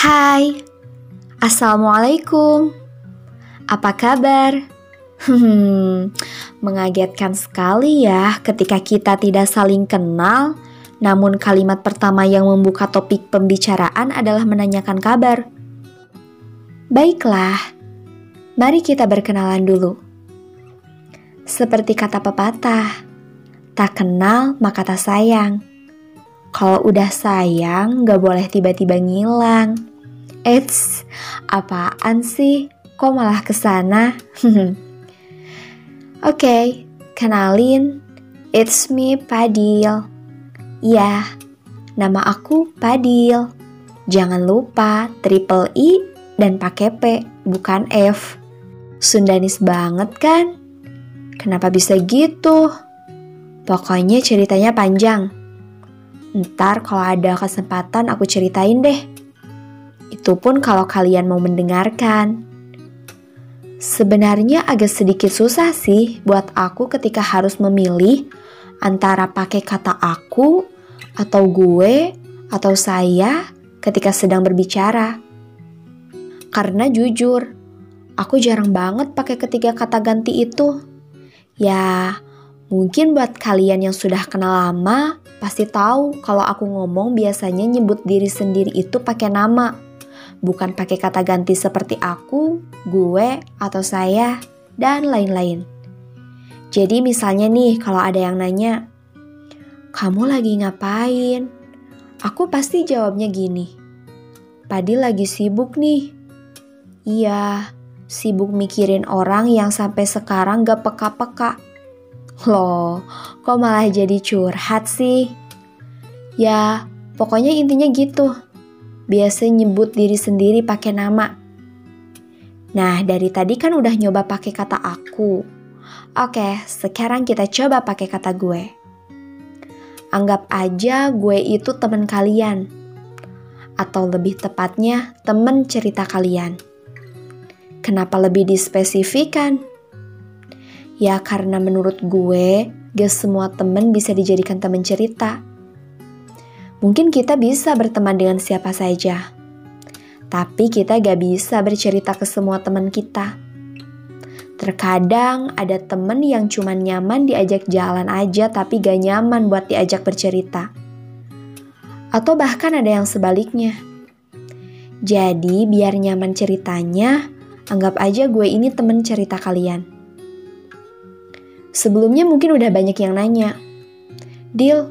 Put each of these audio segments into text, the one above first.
Hai, Assalamualaikum. Apa kabar? Hmm, mengagetkan sekali ya ketika kita tidak saling kenal, namun kalimat pertama yang membuka topik pembicaraan adalah menanyakan kabar. Baiklah, mari kita berkenalan dulu. Seperti kata pepatah, tak kenal maka tak sayang. Kalau udah sayang, gak boleh tiba-tiba ngilang. Eits, apaan sih? Kok malah ke sana? Oke, okay, kenalin. It's me, Padil. Ya, nama aku Padil. Jangan lupa triple I dan pakai P, bukan F. Sundanis banget kan? Kenapa bisa gitu? Pokoknya ceritanya panjang. Ntar kalau ada kesempatan aku ceritain deh. Itu pun kalau kalian mau mendengarkan. Sebenarnya agak sedikit susah sih buat aku ketika harus memilih antara pakai kata aku atau gue atau saya ketika sedang berbicara. Karena jujur, aku jarang banget pakai ketiga kata ganti itu. Ya, mungkin buat kalian yang sudah kenal lama, pasti tahu kalau aku ngomong biasanya nyebut diri sendiri itu pakai nama, bukan pakai kata ganti seperti aku, gue, atau saya, dan lain-lain. Jadi misalnya nih kalau ada yang nanya, kamu lagi ngapain? Aku pasti jawabnya gini, Padi lagi sibuk nih. Iya, sibuk mikirin orang yang sampai sekarang gak peka-peka Loh, kok malah jadi curhat sih? Ya, pokoknya intinya gitu. Biasa nyebut diri sendiri pakai nama. Nah, dari tadi kan udah nyoba pakai kata aku. Oke, sekarang kita coba pakai kata gue. Anggap aja gue itu teman kalian. Atau lebih tepatnya, temen cerita kalian. Kenapa lebih dispesifikan? Ya karena menurut gue, gak semua temen bisa dijadikan temen cerita. Mungkin kita bisa berteman dengan siapa saja, tapi kita gak bisa bercerita ke semua teman kita. Terkadang ada temen yang cuma nyaman diajak jalan aja tapi gak nyaman buat diajak bercerita. Atau bahkan ada yang sebaliknya. Jadi biar nyaman ceritanya, anggap aja gue ini temen cerita kalian. Sebelumnya mungkin udah banyak yang nanya, Dil,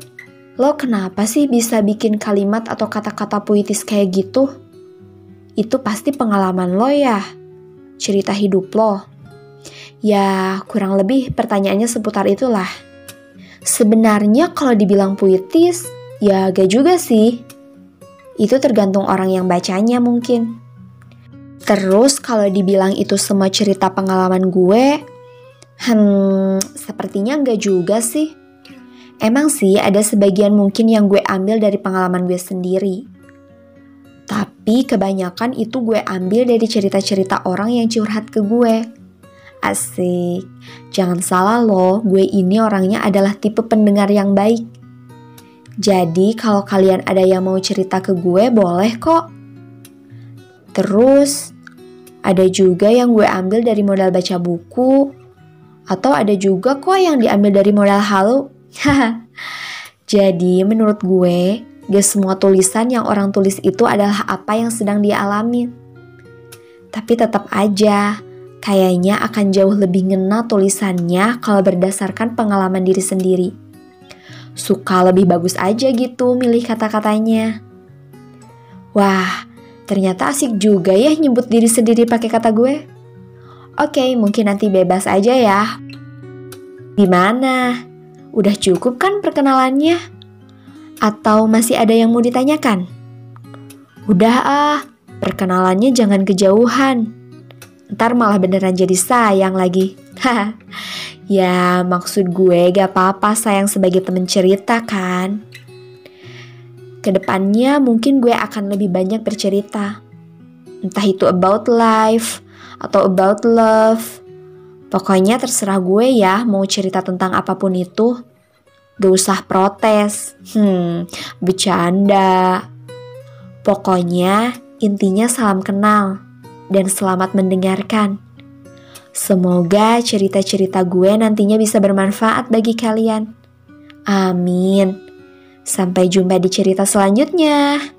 lo kenapa sih bisa bikin kalimat atau kata-kata puitis kayak gitu? Itu pasti pengalaman lo ya, cerita hidup lo. Ya, kurang lebih pertanyaannya seputar itulah. Sebenarnya kalau dibilang puitis, ya gak juga sih. Itu tergantung orang yang bacanya mungkin. Terus kalau dibilang itu semua cerita pengalaman gue, Hmm, sepertinya enggak juga sih. Emang sih ada sebagian mungkin yang gue ambil dari pengalaman gue sendiri. Tapi kebanyakan itu gue ambil dari cerita-cerita orang yang curhat ke gue. Asik, jangan salah loh, gue ini orangnya adalah tipe pendengar yang baik. Jadi kalau kalian ada yang mau cerita ke gue boleh kok. Terus, ada juga yang gue ambil dari modal baca buku, atau ada juga kok yang diambil dari modal halu. Jadi menurut gue, gak semua tulisan yang orang tulis itu adalah apa yang sedang dia alami. Tapi tetap aja, kayaknya akan jauh lebih ngena tulisannya kalau berdasarkan pengalaman diri sendiri. Suka lebih bagus aja gitu milih kata-katanya. Wah, ternyata asik juga ya nyebut diri sendiri pakai kata gue. Oke, mungkin nanti bebas aja ya. Gimana? Udah cukup kan perkenalannya? Atau masih ada yang mau ditanyakan? Udah ah, perkenalannya jangan kejauhan. Ntar malah beneran jadi sayang lagi. ya maksud gue gak apa-apa sayang sebagai temen cerita kan. Ke depannya mungkin gue akan lebih banyak bercerita. Entah itu about life, atau about love. Pokoknya terserah gue ya mau cerita tentang apa pun itu. Gak usah protes. Hmm, bercanda. Pokoknya intinya salam kenal dan selamat mendengarkan. Semoga cerita-cerita gue nantinya bisa bermanfaat bagi kalian. Amin. Sampai jumpa di cerita selanjutnya.